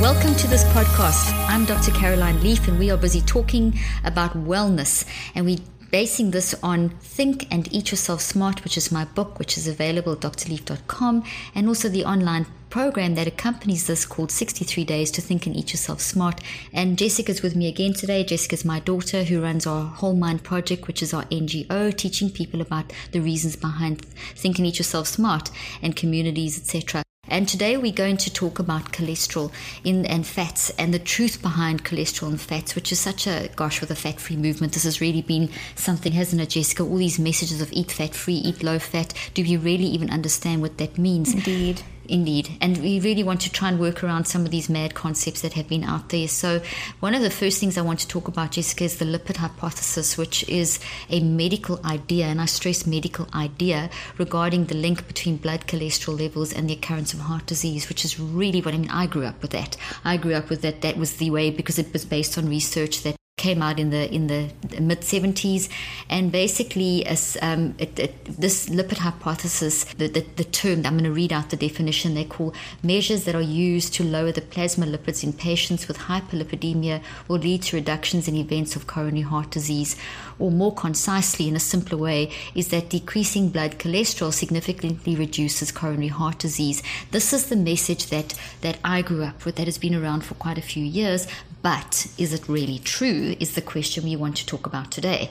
Welcome to this podcast. I'm Dr. Caroline Leaf, and we are busy talking about wellness. And we're basing this on Think and Eat Yourself Smart, which is my book, which is available at drleaf.com, and also the online program that accompanies this called 63 Days to Think and Eat Yourself Smart. And Jessica's with me again today. Jessica's my daughter who runs our Whole Mind Project, which is our NGO, teaching people about the reasons behind Think and Eat Yourself Smart and communities, etc. And today we're going to talk about cholesterol in, and fats and the truth behind cholesterol and fats, which is such a gosh with the fat free movement. This has really been something, hasn't it, Jessica? All these messages of eat fat free, eat low fat. Do we really even understand what that means? Indeed. Indeed. And we really want to try and work around some of these mad concepts that have been out there. So, one of the first things I want to talk about, Jessica, is the lipid hypothesis, which is a medical idea, and I stress medical idea regarding the link between blood cholesterol levels and the occurrence of heart disease, which is really what I mean. I grew up with that. I grew up with that. That was the way because it was based on research that came out in the in the mid 70s and basically as um, it, it, this lipid hypothesis the, the, the term I'm going to read out the definition. They call measures that are used to lower the plasma lipids in patients with hyperlipidemia will lead to reductions in events of coronary heart disease. Or more concisely in a simpler way is that decreasing blood cholesterol significantly reduces coronary heart disease. This is the message that that I grew up with that has been around for quite a few years but is it really true? Is the question we want to talk about today.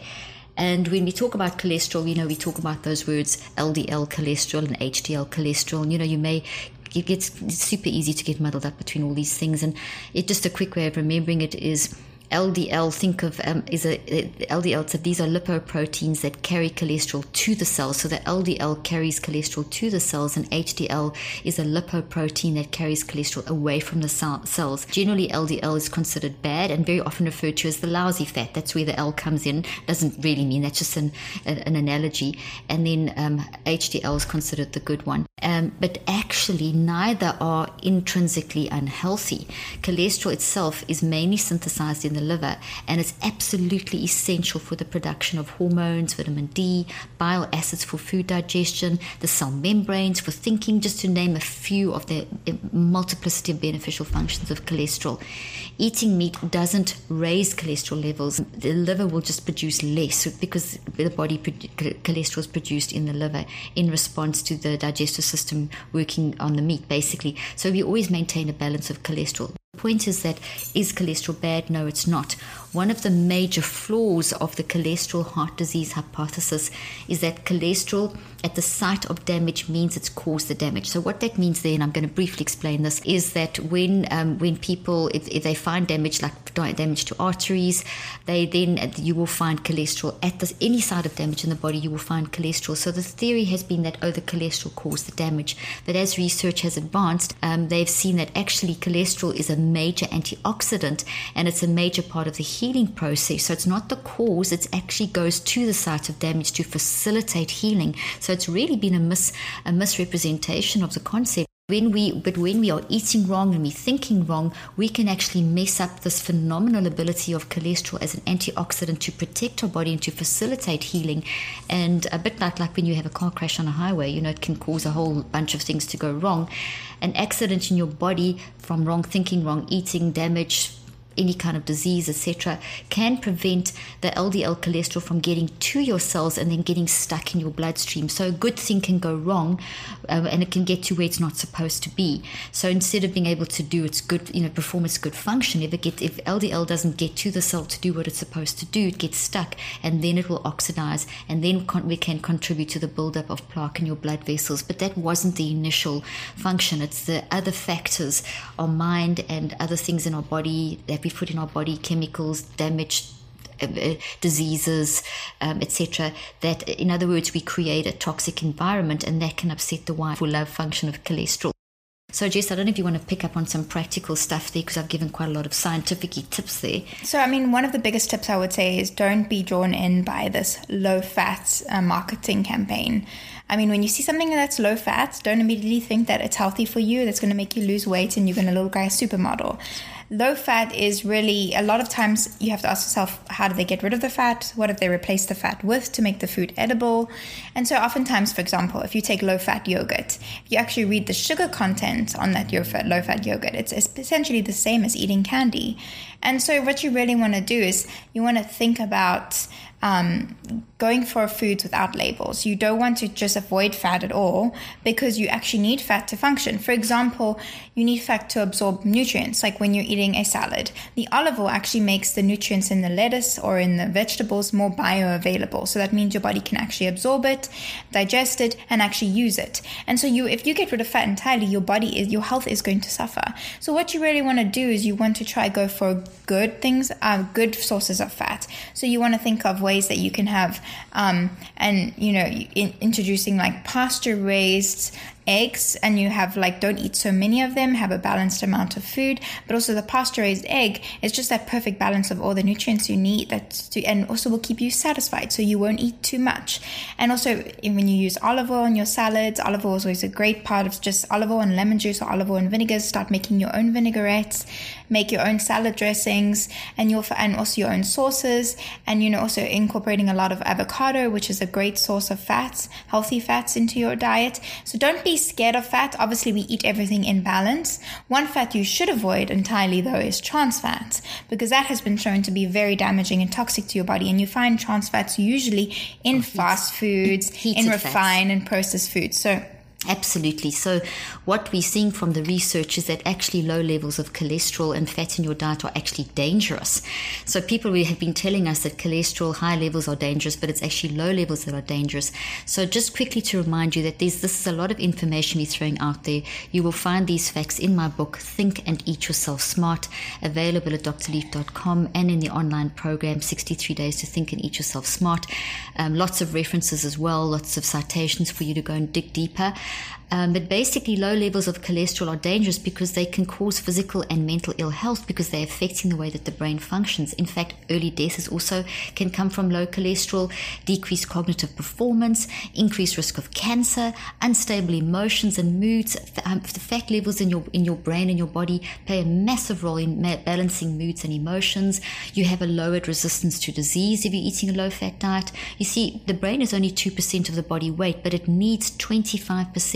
And when we talk about cholesterol, you know, we talk about those words LDL cholesterol and HDL cholesterol. And you know, you may it gets super easy to get muddled up between all these things. And it just a quick way of remembering it is LDL, think of um, is a LDL. So these are lipoproteins that carry cholesterol to the cells. So the LDL carries cholesterol to the cells, and HDL is a lipoprotein that carries cholesterol away from the cells. Generally, LDL is considered bad and very often referred to as the lousy fat. That's where the L comes in. Doesn't really mean that's just an, an analogy. And then um, HDL is considered the good one. Um, but actually, neither are intrinsically unhealthy. Cholesterol itself is mainly synthesized in the liver, and it's absolutely essential for the production of hormones, vitamin D, bile acids for food digestion, the cell membranes for thinking, just to name a few of the eh, multiplicity of beneficial functions of cholesterol. Eating meat doesn't raise cholesterol levels. The liver will just produce less because the body cholesterol is produced in the liver in response to the digestive system working on the meat, basically. So we always maintain a balance of cholesterol The point is that is cholesterol bad? No, it's not. One of the major flaws of the cholesterol heart disease hypothesis is that cholesterol at the site of damage means it's caused the damage. So what that means then, I'm going to briefly explain this, is that when um, when people if, if they find damage like damage to arteries, they then you will find cholesterol at the, any site of damage in the body. You will find cholesterol. So the theory has been that oh the cholesterol caused the damage, but as research has advanced, um, they've seen that actually cholesterol is a major antioxidant and it's a major part of the healing process. So it's not the cause, it actually goes to the site of damage to facilitate healing. So it's really been a mis a misrepresentation of the concept. When we, but when we are eating wrong and we're thinking wrong, we can actually mess up this phenomenal ability of cholesterol as an antioxidant to protect our body and to facilitate healing. And a bit like, like when you have a car crash on a highway, you know, it can cause a whole bunch of things to go wrong. An accident in your body from wrong thinking, wrong eating, damage, any kind of disease, etc., can prevent the LDL cholesterol from getting to your cells and then getting stuck in your bloodstream. So a good thing can go wrong, uh, and it can get to where it's not supposed to be. So instead of being able to do its good, you know, perform its good function, if it if LDL doesn't get to the cell to do what it's supposed to do, it gets stuck, and then it will oxidize, and then we can contribute to the buildup of plaque in your blood vessels. But that wasn't the initial function. It's the other factors, our mind and other things in our body that we put in our body, chemicals, damage uh, uh, diseases, um, etc. That, in other words, we create a toxic environment, and that can upset the wonderful love function of cholesterol. So, Jess, I don't know if you want to pick up on some practical stuff there because I've given quite a lot of scientific tips there. So, I mean, one of the biggest tips I would say is don't be drawn in by this low fat uh, marketing campaign. I mean, when you see something that's low fat, don't immediately think that it's healthy for you, that's going to make you lose weight and you're going to look like a supermodel low fat is really a lot of times you have to ask yourself how do they get rid of the fat? What have they replaced the fat with to make the food edible? And so oftentimes for example if you take low fat yogurt if you actually read the sugar content on that low fat yogurt it's essentially the same as eating candy and so what you really want to do is you want to think about um, going for foods without labels. You don't want to just avoid fat at all because you actually need fat to function. For example, you need fat to absorb nutrients, like when you're eating a salad. The olive oil actually makes the nutrients in the lettuce or in the vegetables more bioavailable. So that means your body can actually absorb it, digest it, and actually use it. And so you, if you get rid of fat entirely, your body is, your health is going to suffer. So what you really want to do is you want to try go for good things, are good sources of fat. So you want to think of ways that you can have, um, and you know, in, introducing like pasture raised eggs and you have like don't eat so many of them have a balanced amount of food. But also the pasture raised egg. Is just that perfect balance of all the nutrients you need that to, and also will keep you satisfied so you won't eat too much. And also when you use olive oil in your salads olive oil is always a great part of just olive oil and lemon juice or olive oil and vinegar. Start making your own vinaigrettes make your own salad dressings and your and also your own sauces and you know also incorporating a lot of avocado which is a great source of fats healthy fats into your diet. So don't be scared of fat. Obviously, we eat everything in balance. One fat you should avoid entirely, though, is trans fats, because that has been shown to be very damaging and toxic to your body. And you find trans fats usually in oh, fast foods, in refined and processed foods. So Absolutely. So, what we're seeing from the research is that actually low levels of cholesterol and fat in your diet are actually dangerous. So, people have been telling us that cholesterol high levels are dangerous, but it's actually low levels that are dangerous. So, just quickly to remind you that this is a lot of information we're throwing out there. You will find these facts in my book, Think and Eat Yourself Smart, available at drleaf.com and in the online program, 63 Days to Think and Eat Yourself Smart. Um, lots of references as well, lots of citations for you to go and dig deeper. Um, but basically, low levels of cholesterol are dangerous because they can cause physical and mental ill health because they're affecting the way that the brain functions. In fact, early deaths also can come from low cholesterol, decreased cognitive performance, increased risk of cancer, unstable emotions and moods. Um, the fat levels in your in your brain and your body play a massive role in ma- balancing moods and emotions. You have a lowered resistance to disease if you're eating a low fat diet. You see, the brain is only two percent of the body weight, but it needs twenty five percent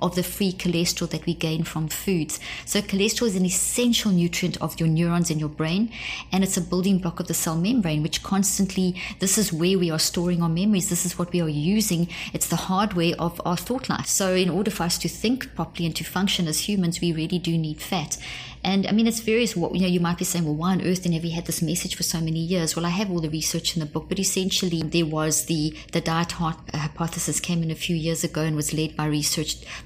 of the free cholesterol that we gain from foods. So cholesterol is an essential nutrient of your neurons in your brain, and it's a building block of the cell membrane, which constantly, this is where we are storing our memories. This is what we are using. It's the hardware of our thought life. So in order for us to think properly and to function as humans, we really do need fat. And I mean, it's various. What you know, you might be saying, well, why on earth then have we had this message for so many years? Well, I have all the research in the book, but essentially there was the the diet heart hypothesis came in a few years ago and was led by research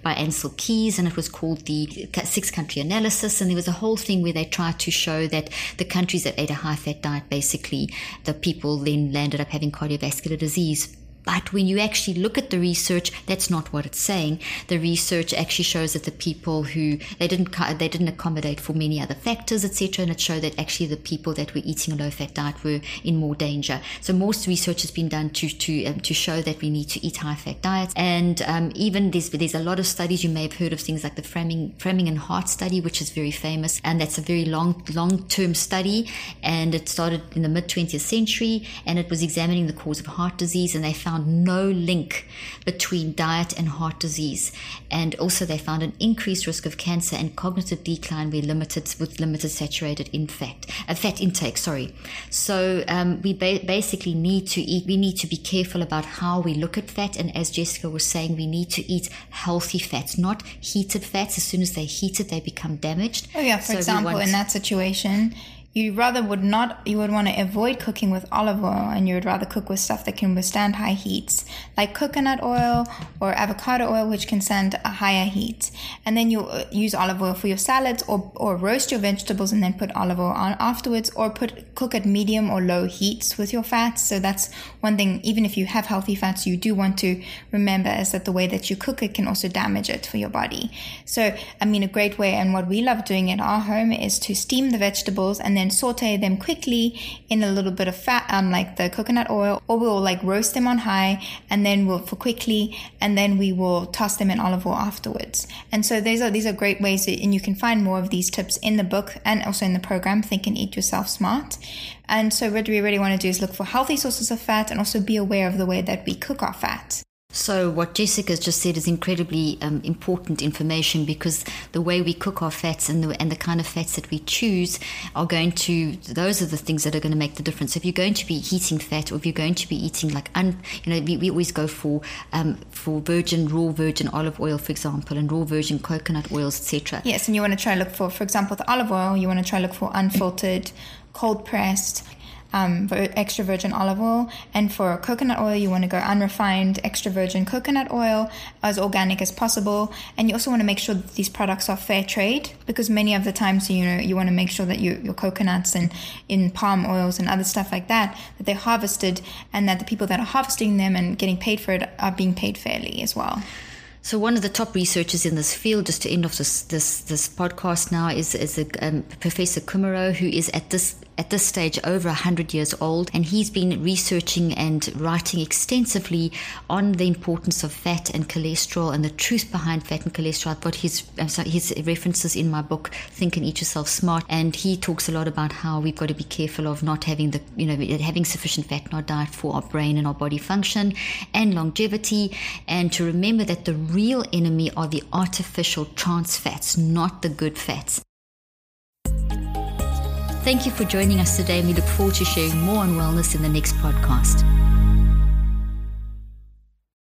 by Ancel Keys, and it was called the six country analysis. And there was a whole thing where they tried to show that the countries that ate a high fat diet, basically, the people then landed up having cardiovascular disease but when you actually look at the research, that's not what it's saying. The research actually shows that the people who they didn't they didn't accommodate for many other factors, etc., and it showed that actually the people that were eating a low fat diet were in more danger. So most research has been done to to um, to show that we need to eat high fat diets, and um, even there's there's a lot of studies you may have heard of things like the Framingham Framingham Heart Study, which is very famous, and that's a very long long term study, and it started in the mid 20th century, and it was examining the cause of heart disease, and they found found no link between diet and heart disease. And also, they found an increased risk of cancer and cognitive decline where limited, with limited saturated in fat, uh, fat intake. Sorry. So um, we ba- basically need to eat. We need to be careful about how we look at fat. And as Jessica was saying, we need to eat healthy fats, not heated fats. As soon as they're heated, they become damaged. Oh yeah. For so example, in that situation you rather would not you would want to avoid cooking with olive oil and you would rather cook with stuff that can withstand high heats like coconut oil or avocado oil which can stand a higher heat. And then you uh, use olive oil for your salads or, or roast your vegetables and then put olive oil on afterwards or put cook at medium or low heats with your fats. So that's one thing even if you have healthy fats you do want to remember is that the way that you cook it can also damage it for your body. So i mean a great way and what we love doing in our home is to steam the vegetables and then saute them quickly in a little bit of fat, um, like the coconut oil, or we'll like roast them on high and then we'll for quickly, and then we will toss them in olive oil afterwards. And so these are these are great ways, and you can find more of these tips in the book and also in the program. Think and Eat Yourself Smart. And so what we really want to do is look for healthy sources of fat and also be aware of the way that we cook our fat. So, what Jessica's just said is incredibly um, important information because the way we cook our fats and the, and the kind of fats that we choose are going to, those are the things that are going to make the difference. If you're going to be heating fat or if you're going to be eating like, un, you know, we, we always go for, um, for virgin, raw virgin olive oil, for example, and raw virgin coconut oils, etc. Yes, and you want to try and look for, for example, the olive oil, you want to try and look for unfiltered, cold pressed, um, extra virgin olive oil. And for coconut oil, you want to go unrefined, extra virgin coconut oil, as organic as possible. And you also want to make sure that these products are fair trade because many of the times, you know, you want to make sure that you, your coconuts and in palm oils and other stuff like that, that they're harvested and that the people that are harvesting them and getting paid for it are being paid fairly as well. So one of the top researchers in this field, just to end off this this, this podcast now, is is a, um, Professor Kummerow, who is at this at this stage over 100 years old, and he's been researching and writing extensively on the importance of fat and cholesterol and the truth behind fat and cholesterol. I've got his, sorry, his references in my book, Think and Eat Yourself Smart, and he talks a lot about how we've got to be careful of not having the, you know, having sufficient fat in our diet for our brain and our body function and longevity, and to remember that the real enemy are the artificial trans fats, not the good fats. Thank you for joining us today, and we look forward to sharing more on wellness in the next podcast.